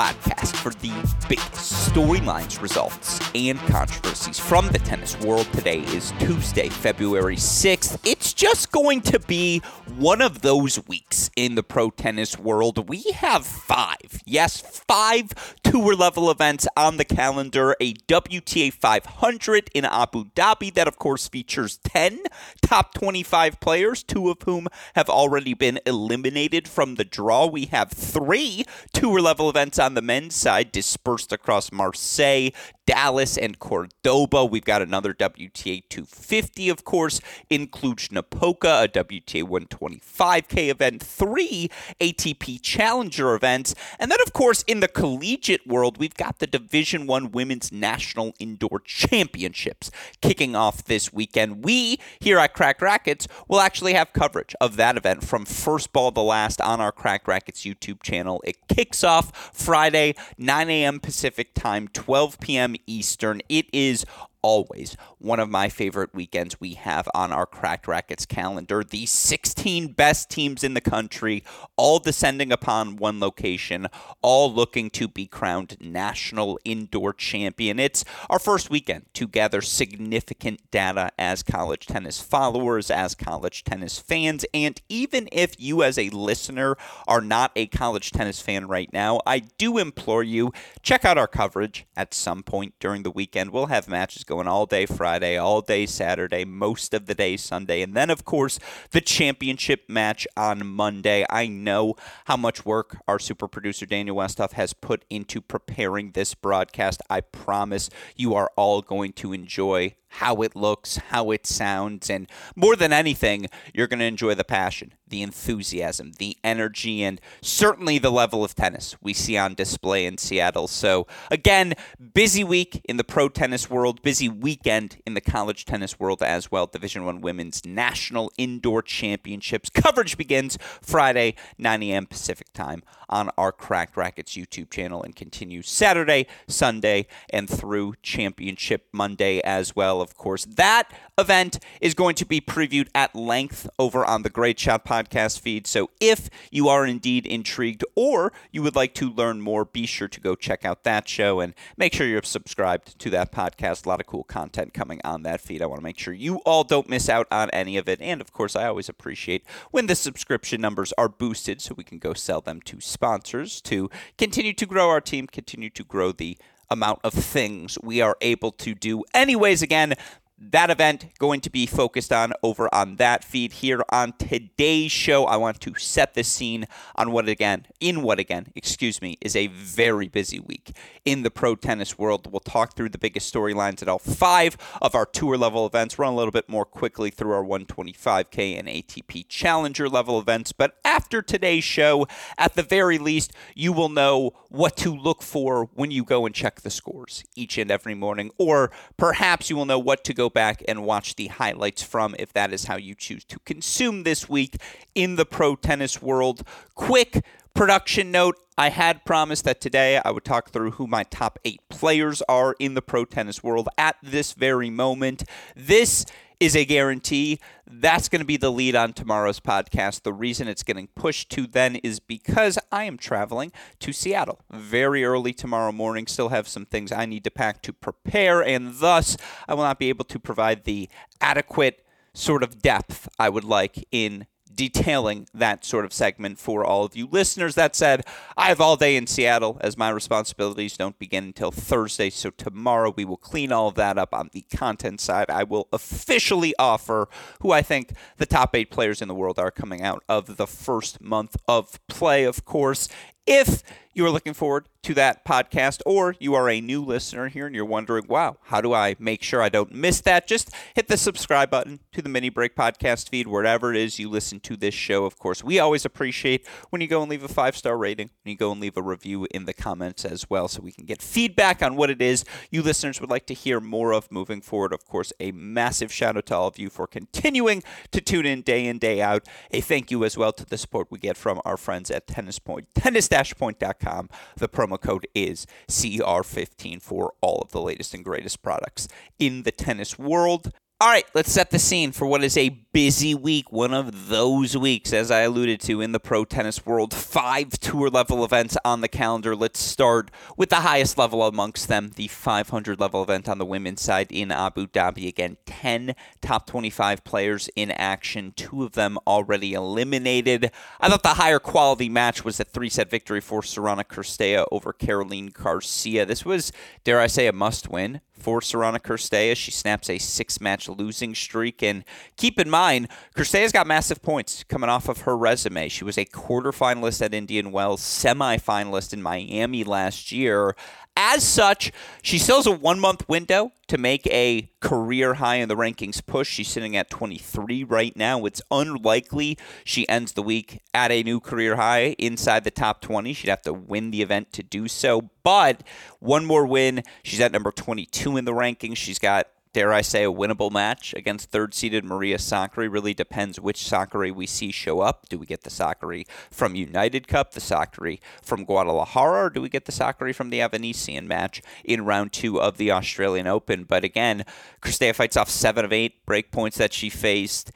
podcast for the biggest storylines, results, and controversies from the tennis world. Today is Tuesday, February 6th. It's just going to be one of those weeks in the pro tennis world. We have five, yes, five tour level events on the calendar. A WTA 500 in Abu Dhabi that, of course, features 10 top 25 players, two of whom have already been eliminated from the draw. We have three tour level events on the men's side dispersed across Marseille, Dallas, and Cordoba. We've got another WTA 250, of course, in Cluj Napoca, a WTA 125K event, three ATP Challenger events, and then, of course, in the collegiate world, we've got the Division One Women's National Indoor Championships kicking off this weekend. We here at Cracked Racquets will actually have coverage of that event from first ball to last on our Cracked Racquets YouTube channel. It kicks off Friday, 9 a.m. Pacific time, 12 p.m. Eastern. It is always one of my favorite weekends we have on our Cracked Racquets calendar. The 16 best teams in the country, all descending upon one location, all looking to be crowned national indoor champion. It's our first weekend to gather significant data as college tennis followers, as college tennis fans, and even if you as a listener are not a college tennis fan right now, I do implore you check out our coverage at some point during the weekend. We'll have matches going all day Friday, all day Saturday, most of the day Sunday. And then, of course, the championship match on Monday. I know how much work our super producer Daniel Westoff has put into preparing this broadcast. I promise you are all going to enjoy how it looks, how it sounds, and more than anything, you're going to enjoy the passion, the enthusiasm, the energy, and certainly the level of tennis we see on display in Seattle. So, again, busy week in the pro tennis world, busy weekend in the college tennis world as well. Division One Women's National Indoor Championships coverage begins Friday, 9 a.m. Pacific time on our Cracked Racquets YouTube channel and continues Saturday, Sunday, and through Championship Monday as well of course. That event is going to be previewed at length over on the Great Shot podcast feed. So if you are indeed intrigued or you would like to learn more, be sure to go check out that show and make sure you're subscribed to that podcast. A lot of cool content coming on that feed. I want to make sure you all don't miss out on any of it. And of course, I always appreciate when the subscription numbers are boosted so we can go sell them to sponsors to continue to grow our team, continue to grow the amount of things we are able to do. Anyways, again, that event going to be focused on over on that feed here on today's show. I want to set the scene on what again in what again excuse me is a very busy week in the pro tennis world. We'll talk through the biggest storylines at all five of our tour level events run a little bit more quickly through our 125k and atp challenger level events. But after today's show at the very least you will know what to look for when you go and check the scores each and every morning. Or perhaps you will know what to go back and watch the highlights from if that is how you choose to consume this week in the pro tennis world. Quick production note I had promised that today I would talk through who my top eight players are in the pro tennis world at this very moment. This is a guarantee. That's going to be the lead on tomorrow's podcast. The reason it's getting pushed to then is because I am traveling to Seattle very early tomorrow morning. Still have some things I need to pack to prepare, and thus I will not be able to provide the adequate sort of depth I would like in detailing that sort of segment for all of you listeners. That said, I have all day in Seattle as my responsibilities don't begin until Thursday. So tomorrow we will clean all of that up on the content side. I will officially offer who I think the top eight players in the world are coming out of the first month of play, of course. If you are looking forward to that podcast, or you are a new listener here and you're wondering, wow, how do I make sure I don't miss that? Just hit the subscribe button to the Mini Break podcast feed, wherever it is you listen to this show. Of course, we always appreciate when you go and leave a five star rating, when you go and leave a review in the comments as well, so we can get feedback on what it is you listeners would like to hear more of moving forward. Of course, a massive shout out to all of you for continuing to tune in day in, day out. A thank you as well to the support we get from our friends at Tennis Point, tennis-point.com the promo code is CR15 for all of the latest and greatest products in the tennis world. All right, let's set the scene for what is a busy week, one of those weeks, as I alluded to in the pro tennis world. Five tour level events on the calendar. Let's start with the highest level amongst them, the 500 level event on the women's side in Abu Dhabi. Again, 10 top 25 players in action, two of them already eliminated. I thought the higher quality match was a three set victory for Sorana Cirstea over Caroline Garcia. This was, dare I say, a must win for Sorana Cirstea. She snaps a six match losing streak. And keep in mind, Cirstea's got massive points coming off of her resume. She was a quarterfinalist at Indian Wells, semifinalist in Miami last year. As such, she still has a one month window to make a career high in the rankings push. She's sitting at 23 right now. It's unlikely she ends the week at a new career high inside the top 20. She'd have to win the event to do so. But one more win. She's at number 22 in the rankings. She's got dare I say, a winnable match against third seeded Maria Sakkari. Really depends which Sakkari we see show up. Do we get the Sakkari from United Cup, the Sakkari from Guadalajara, or do we get the Sakkari from the Avanesyan match in round two of the Australian Open? But again, Cirstea fights off seven of eight break points that she faced.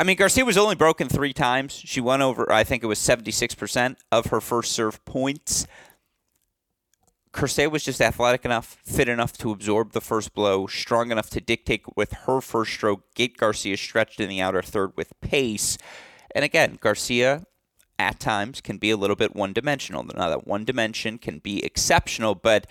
I mean, Garcia was only broken three times. She won over, I think it was 76% of her first serve points. Cirstea was just athletic enough, fit enough to absorb the first blow, strong enough to dictate with her first stroke, get Garcia stretched in the outer third with pace. And again, Garcia at times can be a little bit one dimensional. Now, that one dimension can be exceptional, but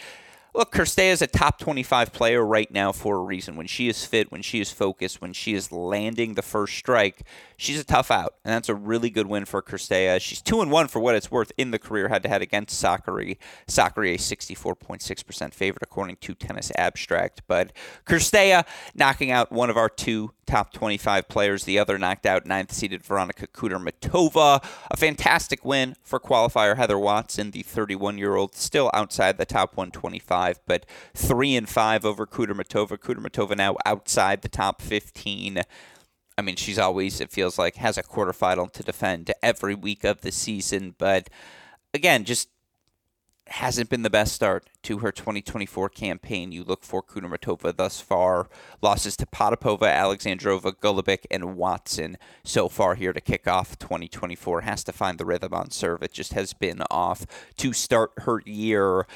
look, Cirstea is a top 25 player right now for a reason. When she is fit, when she is focused, when she is landing the first strike, she's a tough out, and that's a really good win for Cirstea. Uh, she's two and one for what it's worth in the career head-to-head against Sakkari. Sakkari, a 64.6% favorite according to Tennis Abstract, but Cirstea uh, knocking out one of our two top 25 players. The other knocked out ninth-seeded Veronika Kudermetova. A fantastic win for qualifier Heather Watson, the 31-year-old, still outside the top 125, but three and five over Kudermetova. Kudermetova now outside the top 15. I mean, she's always, it feels like, has a quarterfinal to defend every week of the season. But again, just hasn't been the best start to her 2024 campaign. You look for Kudermetova thus far. Losses to Potapova, Alexandrova, Golubic, and Watson so far here to kick off 2024. Has to find the rhythm on serve. It just has been off to start her year.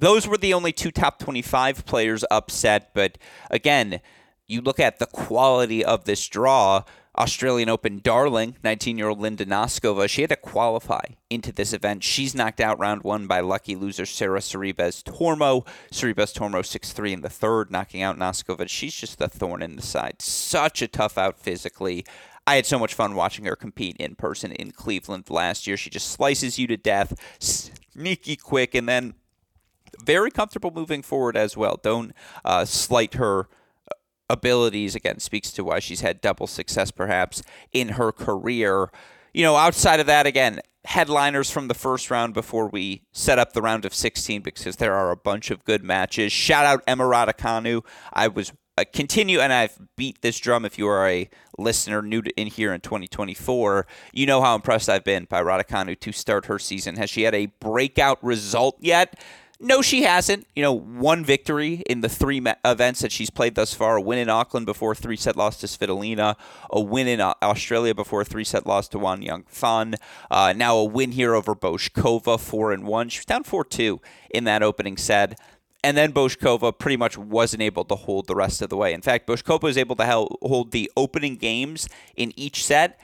Those were the only two top 25 players upset, but again, you look at the quality of this draw. Australian Open darling, 19 year old Linda Noskova, she had to qualify into this event. She's knocked out round one by lucky loser Sarah Sorribes Tormo. Sorribes Tormo 6 3 in the third, knocking out Noskova. She's just the thorn in the side. Such a tough out physically. I had so much fun watching her compete in person in Cleveland last year. She just slices you to death, sneaky quick, and then very comfortable moving forward as well. Don't uh, slight her abilities again speaks to why she's had double success perhaps in her career. You know, outside of that, again, headliners from the first round before we set up the round of 16 because there are a bunch of good matches. Shout out Emma Raducanu. I was uh, continue and I've beat this drum if you are a listener new to, in here in 2024 you know how impressed I've been by Raducanu to start her season has she had a breakout result yet no, she hasn't. You know, one victory in the three ma- events that she's played thus far a win in Auckland before three set loss to Svitolina, a win in Australia before three set loss to Wang Yafan, uh, now a win here over Bouzkova, 4 and 1. She was down 4 2 in that opening set. And then Bouzkova pretty much wasn't able to hold the rest of the way. In fact, Bouzkova was able to hold the opening games in each set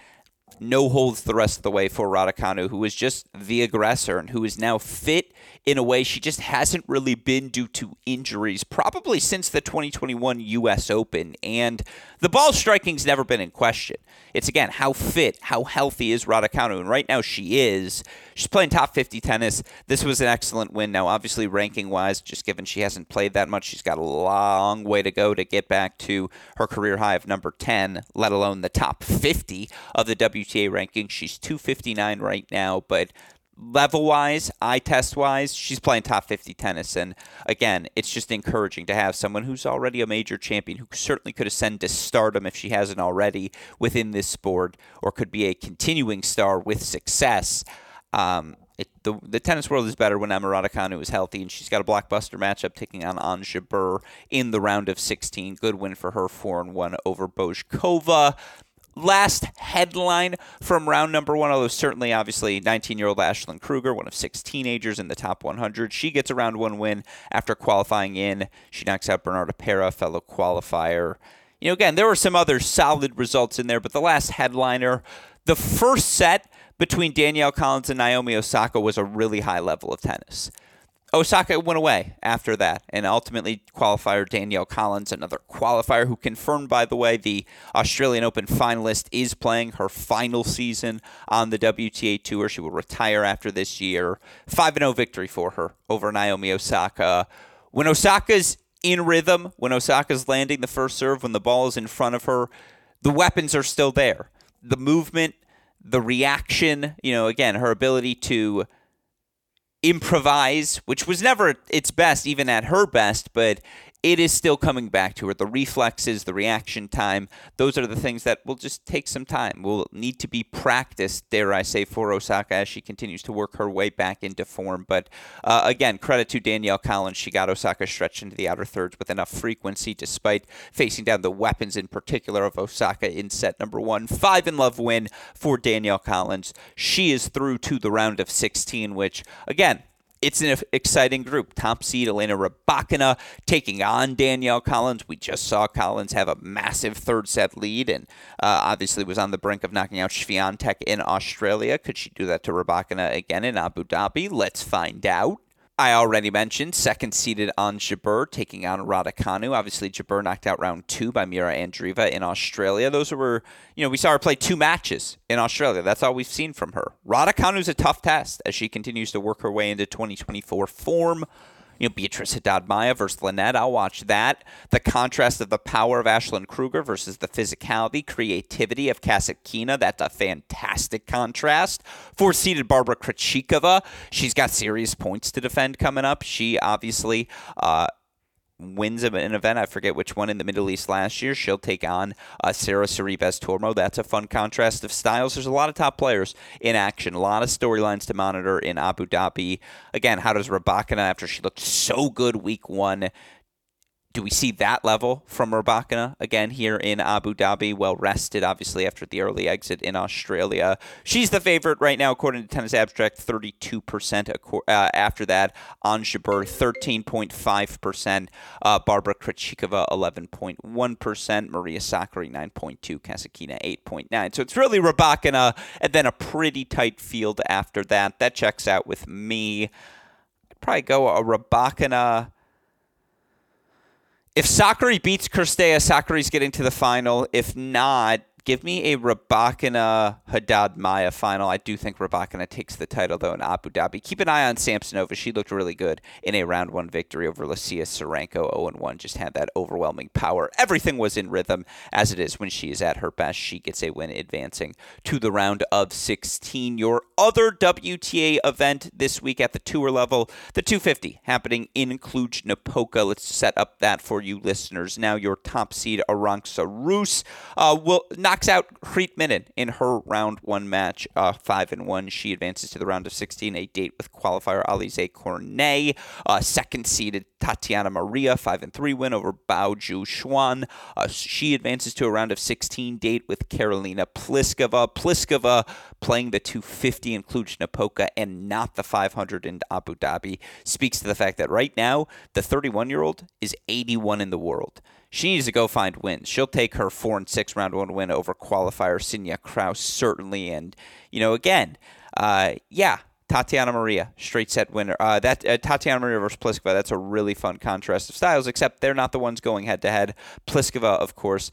no holds the rest of the way for Raducanu, who is just the aggressor and who is now fit in a way she just hasn't really been due to injuries, probably since the 2021 U.S. Open. And the ball striking's never been in question. It's again how fit, how healthy is Raducanu, and right now she is. She's playing top 50 tennis. This was an excellent win. Now, obviously, ranking wise, just given she hasn't played that much, she's got a long way to go to get back to her career high of number 10, let alone the top 50 of the WTA ranking. She's 259 right now, but level wise, eye test wise, she's playing top 50 tennis. And again, it's just encouraging to have someone who's already a major champion who certainly could ascend to stardom if she hasn't already within this sport or could be a continuing star with success. Um, It, the, the tennis world is better when Emma Raducanu is healthy, and she's got a blockbuster matchup taking on Ons Jabeur in the round of 16. Good win for her, 4 and 1 over Bouzkova last headline from round number one, although certainly, obviously, 19 year old Ashlyn Kruger, one of six teenagers in the top 100. She gets a round one win after qualifying in. She knocks out Bernarda Pera, fellow qualifier. You know, again, there were some other solid results in there, but the last headliner, the first set between Danielle Collins and Naomi Osaka was a really high level of tennis. Osaka went away after that, and ultimately qualifier Danielle Collins, another qualifier who confirmed, by the way, the Australian Open finalist is playing her final season on the WTA Tour. She will retire after this year. 5 0 victory for her over Naomi Osaka. When Osaka's in rhythm, when Osaka's landing the first serve, when the ball is in front of her, the weapons are still there. The movement, the reaction, you know, again, her ability to improvise, which was never its best, even at her best, but it is still coming back to her. The reflexes, the reaction time, those are the things that will just take some time. Will need to be practiced, dare I say, for Osaka as she continues to work her way back into form. But uh, again, credit to Danielle Collins. She got Osaka stretched into the outer thirds with enough frequency, despite facing down the weapons in particular of Osaka in set number one. Five in love win for Danielle Collins. She is through to the round of 16, which, again, it's an exciting group. Top seed Elena Rybakina taking on Danielle Collins. We just saw Collins have a massive third set lead and uh, obviously was on the brink of knocking out Swiatek in Australia. Could she do that to Rybakina again in Abu Dhabi? Let's find out. I already mentioned second seeded Ons Jabeur taking on Raducanu. Obviously, Jabeur knocked out round two by Mira Andreeva in Australia. Those were, you know, we saw her play two matches in Australia. That's all we've seen from her. Raducanu's a tough test as she continues to work her way into 2024 form you know, Beatriz Haddad Maia versus Linette. I'll watch that. The contrast of the power of Ashlyn Kruger versus the physicality, creativity of Kasatkina. That's a fantastic contrast. Four seeded Barbara Krejcikova. She's got serious points to defend coming up. She obviously. Uh, wins of an event. I forget which one in the Middle East last year. She'll take on uh, Sara Sorribes Tormo. That's a fun contrast of styles. There's a lot of top players in action, a lot of storylines to monitor in Abu Dhabi. Again, how does Rybakina, after she looked so good week one, do we see that level from Rybakina again here in Abu Dhabi? Well rested, obviously, after the early exit in Australia. She's the favorite right now, according to Tennis Abstract, 32% uh, after that. Ons Jabeur, 13.5%. Uh, Barbara Krejcikova, 11.1%. Maria Sakkari, 9.2. Kasatkina, 8.9. So it's really Rybakina, and then a pretty tight field after that. That checks out with me. I'd probably go a Rybakina if Sakkari beats Cirstea, Sakkari's getting to the final. If not, Give me a Rybakina Haddad Maia final. I do think Rybakina takes the title though in Abu Dhabi. Keep an eye on Samsonova. She looked really good in a round one victory over Lesia Tsurenko. 0 1 just had that overwhelming power. Everything was in rhythm as it is when she is at her best. She gets a win advancing to the round of 16. Your other WTA event this week at the tour level, the 250 happening in Cluj Napoca. Let's set up that for you listeners. Now your top seed Arantxa Rus uh, will not knocks out Greet Minnen in her round one match, uh, five and one. She advances to the round of 16, a date with qualifier Alizé Cornet. Uh, second seeded Tatiana Maria, five and three win over Bao Ju Xuan. Uh, she advances to a round of 16, date with Karolina Pliskova. Pliskova playing the 250 in Cluj-Napoca and not the 500 in Abu Dhabi speaks to the fact that right now the 31 year old is 81 in the world. She needs to go find wins. She'll take her four and six round one win over qualifier Sinja Kraus certainly, and you know again, uh, yeah. Tatiana Maria, straight set winner. Uh, that uh, Tatiana Maria versus Pliskova. That's a really fun contrast of styles. Except they're not the ones going head to head. Pliskova, of course,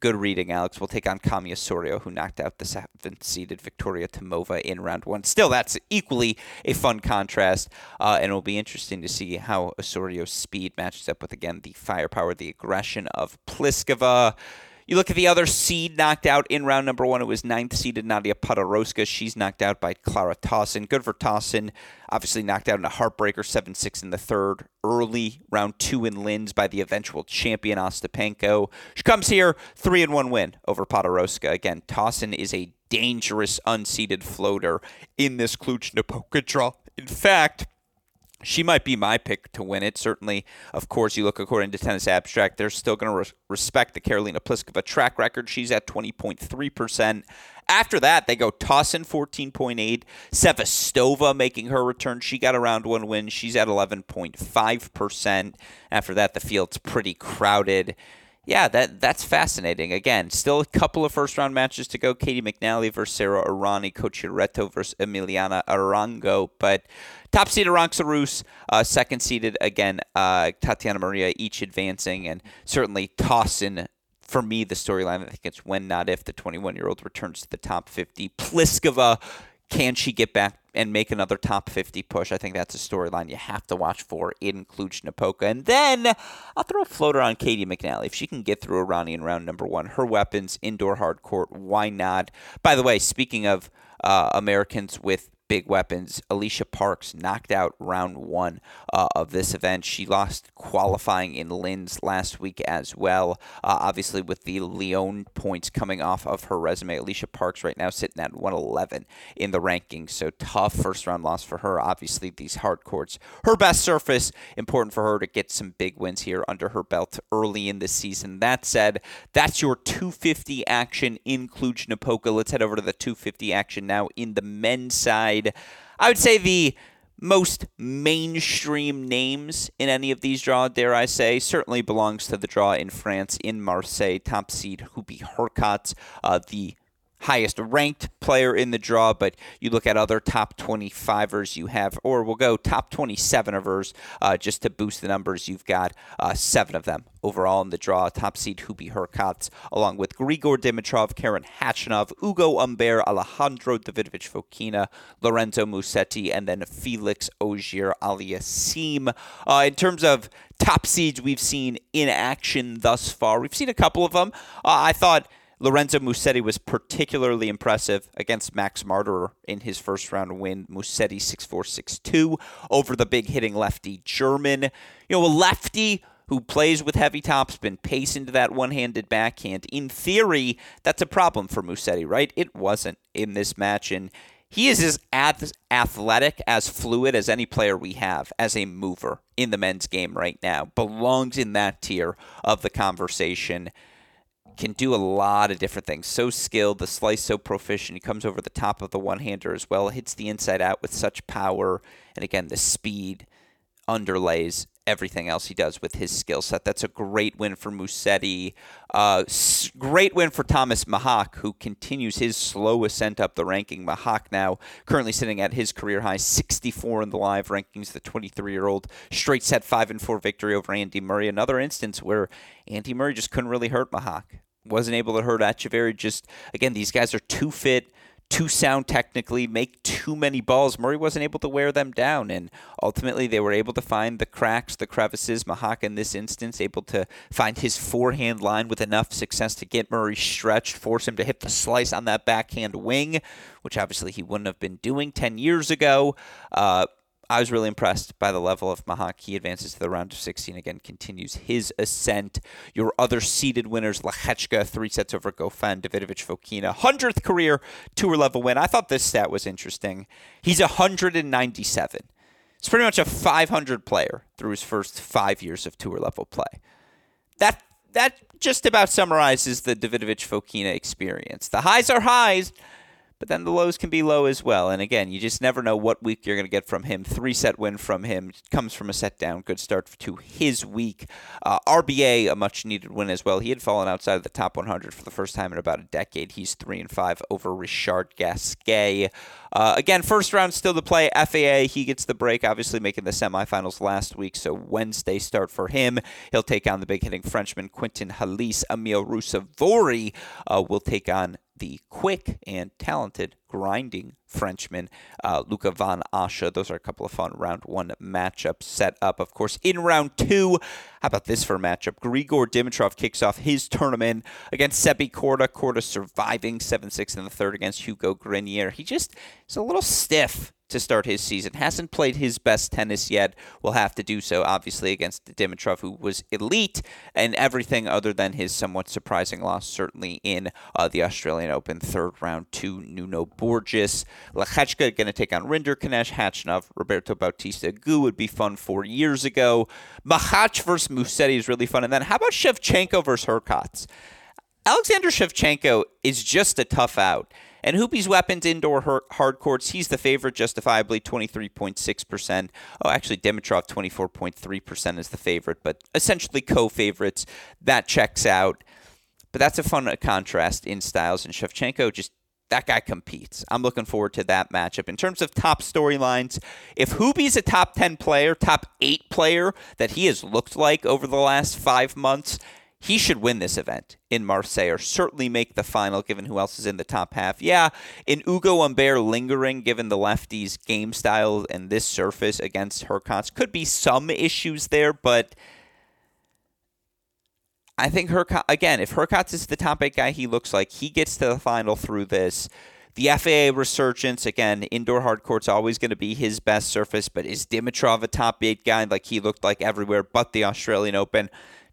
good reading, Alex. We'll take on Camila Osorio, who knocked out the seventh seeded Victoria Tomova in round one. Still, that's equally a fun contrast, uh, and it'll be interesting to see how Osorio's speed matches up with, again, the firepower, the aggression of Pliskova. You look at the other seed knocked out in round number one. It was ninth seeded Nadia Podoroska. She's knocked out by Clara Tauson. Good for Tauson. Obviously knocked out in a heartbreaker, 7 6 in the third. Early round two in Linz by the eventual champion Ostapenko. She comes here, 3 and 1 win over Podoroska. Again, Tauson is a dangerous unseeded floater in this Cluj-Napoca draw. In fact, she might be my pick to win it. Certainly, of course, you look according to Tennis Abstract, they're still going to re- respect the Karolina Pliskova track record. She's at 20.3%. After that, they go Tauson 14.8, Sevastova making her return. She got around one win. She's at 11.5%. After that, the field's pretty crowded yeah, that that's fascinating. Again, still a couple of first round matches to go. Caty McNally versus Sara Errani, Cocciaretto versus Emiliana Arango. But top seed Arantxa Rus, uh, second seeded again, uh, Tatiana Maria, each advancing, and certainly Tauson for me, the storyline, I think it's when, not if, the 21 year old returns to the top 50. Pliskova can she get back and make another top 50 push? I think that's a storyline you have to watch for in Cluj-Napoca. And then I'll throw a floater on Caty McNally. If she can get through Errani in round number one, her weapons, indoor hard court, why not? By the way, speaking of uh, Americans with big weapons. Alycia Parks knocked out round one uh, of this event. She lost qualifying in Linz last week as well. Uh, obviously, with the Lyon points coming off of her resume, Alycia Parks right now sitting at 111 in the rankings. So tough first round loss for her. Obviously, these hard courts, her best surface. Important for her to get some big wins here under her belt early in the season. That said, that's your 250 action in Cluj Napoca. Let's head over to the 250 action now in the men's side. I would say the most mainstream names in any of these draws, dare I say, certainly belongs to the draw in France in Marseille. Top seed Hubie Hurkacz, uh, the highest ranked player in the draw, but you look at other top 25ers you have, or we'll go top 27ers uh, just to boost the numbers. You've got uh, seven of them overall in the draw. Top seed Hubie Hurkacz, along with Grigor Dimitrov, Karen Khachanov, Ugo Humbert, Alejandro Davidovich Fokina, Lorenzo Musetti, and then Felix Auger Aliassime. Uh, in terms of top seeds we've seen in action thus far, we've seen a couple of them. Uh, I thought Lorenzo Musetti was particularly impressive against Max Marterer in his first round win. Musetti 6-4, 6-2 over the big hitting lefty German. You know, a lefty who plays with heavy topspin, pace into that one-handed backhand. In theory, that's a problem for Musetti, right? It wasn't in this match, and he is as athletic, as fluid as any player we have as a mover in the men's game right now. Belongs in that tier of the conversation can do a lot of different things. So skilled, the slice so proficient. He comes over the top of the one hander as well, hits the inside out with such power. And again, the speed underlays everything else he does with his skill set. That's a great win for Musetti. Uh, great win for Tomas Machac, who continues his slow ascent up the ranking. Machac now currently sitting at his career high 64 in the live rankings. The 23 year old straight set 5 and 4 victory over Andy Murray. Another instance where Andy Murray just couldn't really hurt Machac. Wasn't able to hurt Etcheverry. Just, again, these guys are too fit too sound technically, make too many balls. Murray wasn't able to wear them down, and ultimately they were able to find the cracks, the crevices. Machac, in this instance, able to find his forehand line with enough success to get Murray stretched, force him to hit the slice on that backhand wing, which obviously he wouldn't have been doing 10 years ago. Uh, I was really impressed by the level of Machac. He advances to the round of 16 again, continues his ascent. Your other seeded winners, Lehecka, three sets over Goffin, Davidovich Fokina, 100th career tour level win. I thought this stat was interesting. He's 197. It's pretty much a 500 player through his first five years of tour level play. That that just about summarizes the Davidovich Fokina experience. The highs are highs but then the lows can be low as well. And again, you just never know what week you're going to get from him. Three set win from him comes from a set down. Good start to his week. Uh, RBA, a much needed win as well. He had fallen outside of the top 100 for the first time in about a decade. He's three and five over Richard Gasquet. Uh, again, first round still to play. FAA, he gets the break, obviously making the semifinals last week. So Wednesday start for him. He'll take on the big hitting Frenchman Quentin Halys. Emil Ruusuvuori uh, will take on the quick and talented grinding Frenchman, uh, Luca Van Assche. Those are a couple of fun round one matchups set up. Of course, in round two, how about this for a matchup? Grigor Dimitrov kicks off his tournament against Seppi Korda. Korda surviving 7 6 in the third against Hugo Grenier. He just is a little stiff to start his season. Hasn't played his best tennis yet. Will have to do so, obviously, against Dimitrov, who was elite and everything other than his somewhat surprising loss, certainly in uh, the Australian Open third round to Nuno Borges. Lehecka going to take on Rinderknech, Khachanov, Roberto Bautista Agut would be fun four years ago. Machac versus Musetti is really fun. And then how about Shevchenko versus Hurkacz? Alexander Shevchenko is just a tough out. And Hoopi's weapons indoor hard courts, he's the favorite, justifiably 23.6%. Oh, actually, Dimitrov 24.3% is the favorite, but essentially co favorites. That checks out. But that's a fun uh, contrast in styles. And Shevchenko just that guy competes. I'm looking forward to that matchup. In terms of top storylines, if Hoopi's a top 10 player, top 8 player that he has looked like over the last 5 months, he should win this event in Marseille or certainly make the final given who else is in the top half. Yeah, in Ugo Humbert lingering given the lefties' game style and this surface against Hurkacz could be some issues there, but I think Hurkacz, again, if Hurkacz is the top eight guy he looks like, he gets to the final through this. The FAA resurgence, again, indoor hard court's always going to be his best surface, but is Dimitrov a top eight guy like he looked like everywhere but the Australian Open?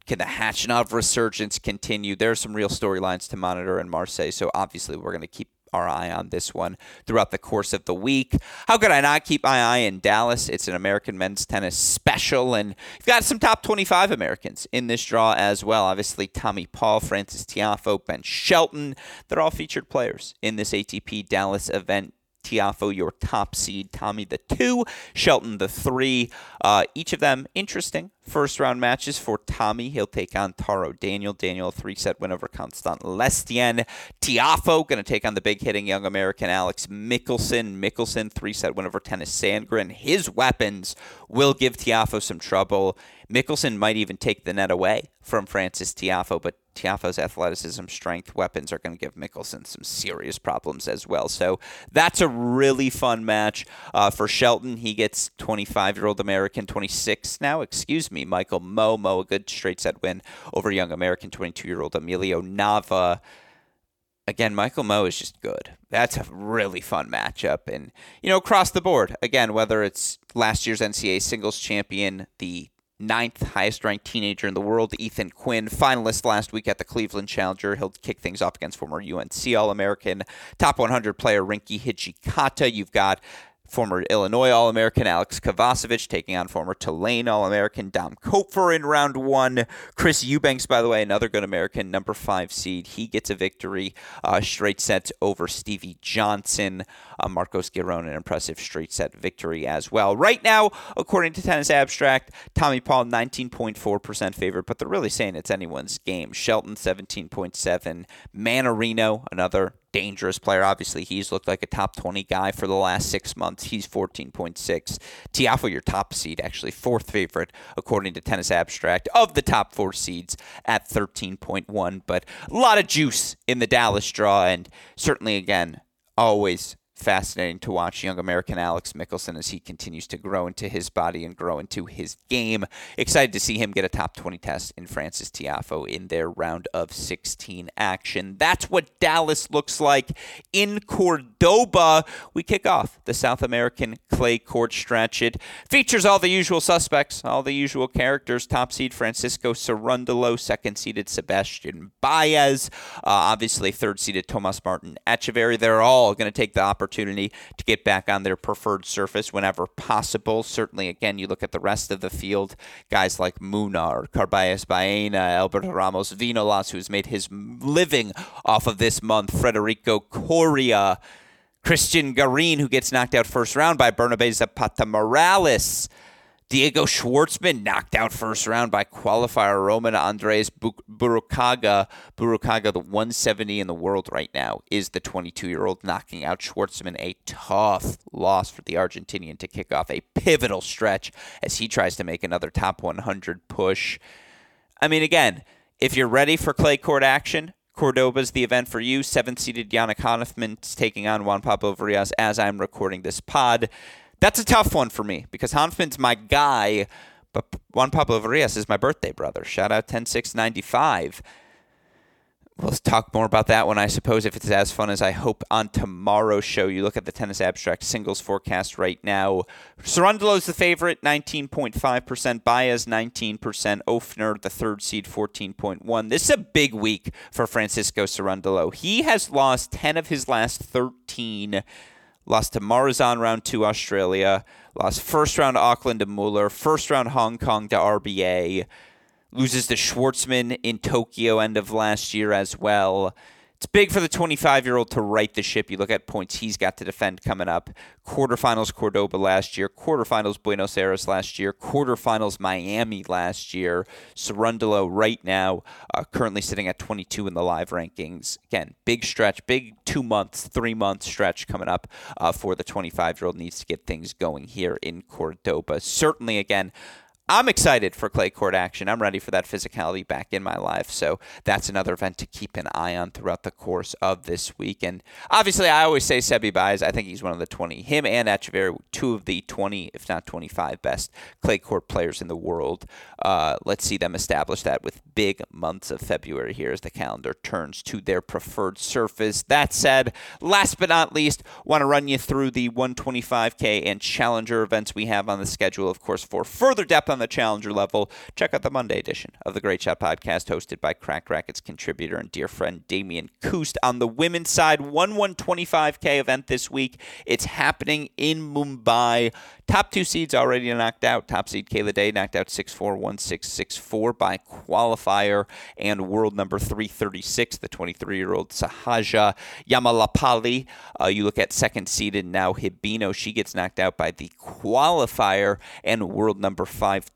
Can the Khachanov resurgence continue? There are some real storylines to monitor in Marseille, so obviously we're going to keep our eye on this one throughout the course of the week. How could I not keep my eye in Dallas? It's an American men's tennis special, and you've got some top 25 Americans in this draw as well. Obviously, Tommy Paul, Francis Tiafoe, Ben Shelton. They're all featured players in this ATP Dallas event. Tiafoe, your top seed, Tommy the two, Shelton the three. Uh, each of them interesting first round matches for Tommy. He'll take on Taro Daniel. Daniel, three set win over Constant Lestienne. Tiafoe going to take on the big hitting young American Alex Michelsen. Michelsen, three set win over Tennys Sandgren. His weapons will give Tiafoe some trouble. Michelsen might even take the net away from Francis Tiafoe, but Tiafoe's athleticism, strength, weapons are going to give Michelsen some serious problems as well. So that's a really fun match uh, for Shelton. He gets 25 year old American, 26 now, excuse me, Michael. Mmoh, a good straight set win over young American 22 year old Emilio Nava again, Michael Mmoh is just good. That's a really fun matchup. And, you know, across the board, again, whether it's last year's NCAA singles champion, the ninth highest ranked teenager in the world, Ethan Quinn, finalist last week at the Cleveland Challenger. He'll kick things off against former UNC All American, top 100 player Rinky Hijikata. You've got former Illinois All American Alex Kovacevic taking on former Tulane All American Dom Koepfer in round one. Chris Eubanks, by the way, another good American, number five seed. He gets a victory, uh, straight sets over Stevie Johnson. Uh, Marcos Giron, an impressive straight set victory as well. Right now, according to Tennis Abstract, Tommy Paul 19.4% favorite, but they're really saying it's anyone's game. Shelton 17.7, Mannarino, another dangerous player. Obviously, he's looked like a top 20 guy for the last six months. He's 14.6. Tiafoe, your top seed, actually fourth favorite, according to Tennis Abstract, of the top four seeds at 13.1. But a lot of juice in the Dallas draw, and certainly, again, always fascinating to watch young American Alex Michelsen as he continues to grow into his body and grow into his game. Excited to see him get a top 20 test in Francis Tiafoe in their round of 16 action. That's what Dallas looks like in Cordoba. We kick off the South American clay court stretch. It features all the usual suspects, all the usual characters. Top seed Francisco Cerundolo, second seeded Sebastian Baez, uh, obviously third seeded Tomas Martin Etcheverry. They're all going to take the opportunity opportunity to get back on their preferred surface whenever possible. Certainly, again, you look at the rest of the field, guys like Munar, Carballes Baena, Alberto Ramos Vinolas, who's made his living off of this month, Federico Coria. Christian Garin, who gets knocked out first round by Bernabe Zapata Morales. Diego Schwartzman knocked out first round by qualifier Roman Andres Burruchaga. Burruchaga, the 170 in the world right now, is the 22 year old knocking out Schwartzman. A tough loss for the Argentinian to kick off a pivotal stretch as he tries to make another top 100 push. I mean, again, if you're ready for clay court action, Cordoba's the event for you. Seventh seeded Yannick Hanfmann taking on Juan Pablo Varillas as I'm recording this pod. That's a tough one for me because Hanfmann's my guy, but Juan Pablo Varillas is my birthday brother. Shout out 10695. We'll talk more about that one, I suppose, if it's as fun as I hope on tomorrow's show. You look at the tennis abstract singles forecast right now. Cerundolo's the favorite, 19.5%. Baez, 19%. Ofner, the third seed, 14.1. This is a big week for Francisco Cerundolo. He has lost 10 of his last 13. Lost to Marozsan round two, Australia. Lost first round Auckland to Muller. First round Hong Kong to RBA loses to Schwartzman in Tokyo end of last year as well. It's big for the 25 year old to right the ship. You look at points he's got to defend coming up. Quarterfinals Cordoba last year, quarterfinals Buenos Aires last year, quarterfinals Miami last year. Cerundolo right now, uh, currently sitting at 22 in the live rankings. Again, big stretch, big two months, three month stretch coming up uh, for the 25 year old. Needs to get things going here in Cordoba. Certainly, again, I'm excited for clay court action. I'm ready for that physicality back in my life. So that's another event to keep an eye on throughout the course of this week. And obviously, I always say Sebi Baez. I think he's one of the 20. Him and Etcheverry, two of the 20, if not 25 best clay court players in the world. Uh, let's see them establish that with big months of February here as the calendar turns to their preferred surface. That said, last but not least, want to run you through the 125K and Challenger events we have on the schedule, of course, for further depth on on the challenger level, check out the Monday edition of the Great Shot Podcast, hosted by Cracked Racquets contributor and dear friend Damian Kust. On the women's side, one 125K event this week. It's happening in Mumbai. Top two seeds already knocked out. Top seed Kayla Day knocked out 6 4 1 6 6 4 by qualifier and world number 336, the 23 year old Sahaja Yamalapalli. Uh, you look at second seeded now Hibino. She gets knocked out by the qualifier and world number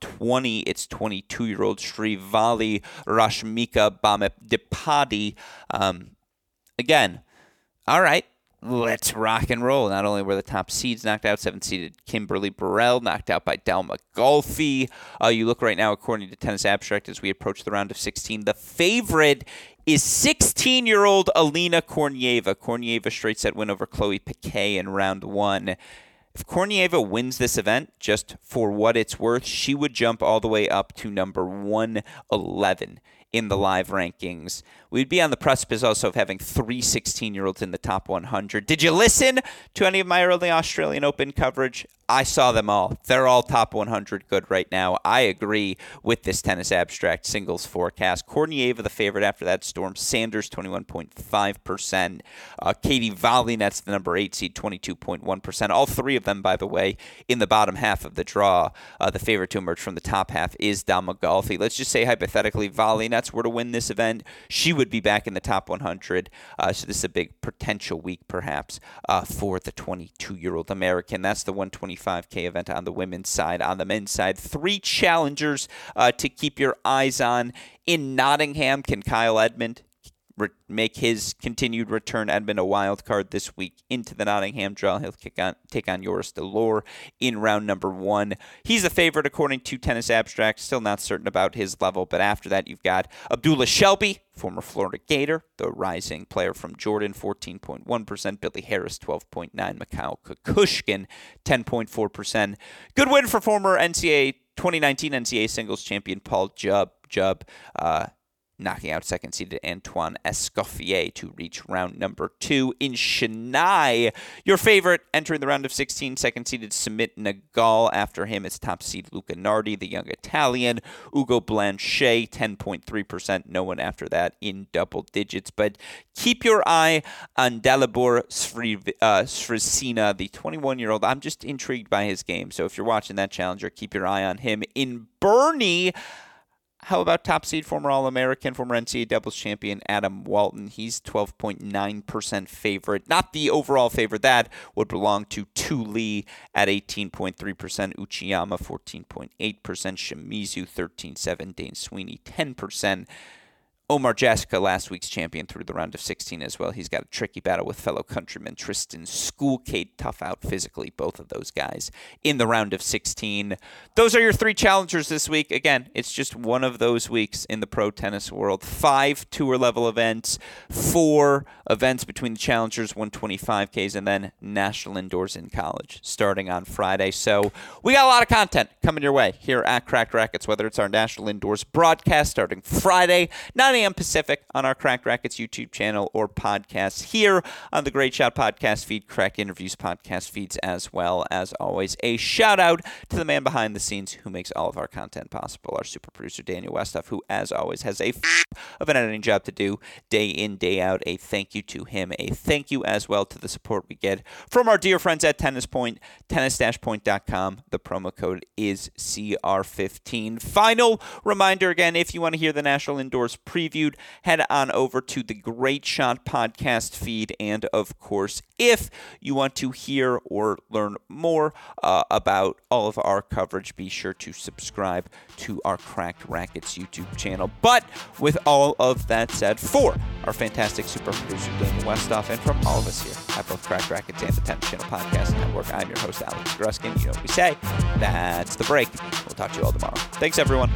520. It's 22 year old Srivali Rashmika Bhamidipaty. Um, again, all right let's rock and roll. Not only were the top seeds knocked out, seven seeded Kimberly Birrell knocked out by Dalma Galfi. Uh, you look right now, according to Tennis Abstract, as we approach the round of 16, the favorite is 16 year old Alina Korneeva. Korneeva straight set win over Chloe Paquet in round one. If Korneeva wins this event, just for what it's worth, she would jump all the way up to number 111 in the live rankings. We'd be on the precipice also of having three 16 year olds in the top 100. Did you listen to any of my early Australian Open coverage? I saw them all. They're all top 100 good right now. I agree with this tennis abstract singles forecast. Korneeva, the favorite after that storm. Sanders, 21.5%. Uh, Katie Volynets, that's the number eight seed, 22.1%. All three of them, by the way, in the bottom half of the draw. Uh, the favorite to emerge from the top half is Galfi. Let's just say, hypothetically, Volynets were to win this event. She would be back in the top 100. Uh, so this is a big potential week, perhaps, uh, for the 22 year old American. That's the 120. 25K event on the women's side. On the men's side, three challengers uh, to keep your eyes on. In Nottingham, can Kyle Edmund re- make his continued return. Edmund a wild card this week into the Nottingham draw. He'll kick on, take on Joris De Loore in round number one. He's a favorite according to Tennis Abstract. Still not certain about his level, but after that you've got Abdullah Shelbayh, former Florida Gator, the rising player from Jordan, 14.1%. Billy Harris, 12.9%. Mikhail Kukushkin, 10.4%. Good win for former NCAA 2019 NCAA singles champion Paul Jubb. Jubb uh, knocking out second seeded Antoine Escoffier to reach round number two. In Chennai, your favorite entering the round of 16, second seeded Sumit Nagal. After him, is top seed Luca Nardi, the young Italian. Ugo Blanchet, 10.3%. No one after that in double digits. But keep your eye on Dalibor Svrcina, uh, the 21 year old. I'm just intrigued by his game. So if you're watching that challenger, keep your eye on him. In Burnie, how about top seed former All American, former NCAA doubles champion Adam Walton? He's 12.9% favorite. Not the overall favorite. That would belong to Tu Lee at 18.3%, Uchiyama 14.8%, Shimizu 13.7, Dane Sweeney 10%. Omar Jasika, last week's champion, through the round of 16 as well. He's got a tricky battle with fellow countryman Tristan Schoolkate. Tough out physically, both of those guys in the round of 16. Those are your three challengers this week. Again, it's just one of those weeks in the pro tennis world. Five tour level events, four events between the challengers, 125Ks, and then national indoors in college starting on Friday. So we got a lot of content coming your way here at Cracked Racquets, whether it's our national indoors broadcast starting Friday, 9 a.m a.m. Pacific on our Cracked Racquets YouTube channel or podcast here on the Great Shot podcast feed, Crack Interviews podcast feeds as well. As always, a shout out to the man behind the scenes who makes all of our content possible, our super producer Daniel Westoff, who as always has a f- of an editing job to do day in, day out. A thank you to him. A thank you as well to the support we get from our dear friends at Tennis Point, tennis-point.com. The promo code is CR15. Final reminder again, if you want to hear the National Indoors previewed, head on over to the Great Shot podcast feed. And of course, if you want to hear or learn more uh, about all of our coverage, be sure to subscribe to our Cracked Racquets YouTube channel. But with all of that said, for our fantastic super producer, Daniel Westoff, and from all of us here at both Cracked Racquets and the Tennis Channel Podcast Network, I'm your host, Alex Gruskin. You know what we say. That's the break. We'll talk to you all tomorrow. Thanks, everyone.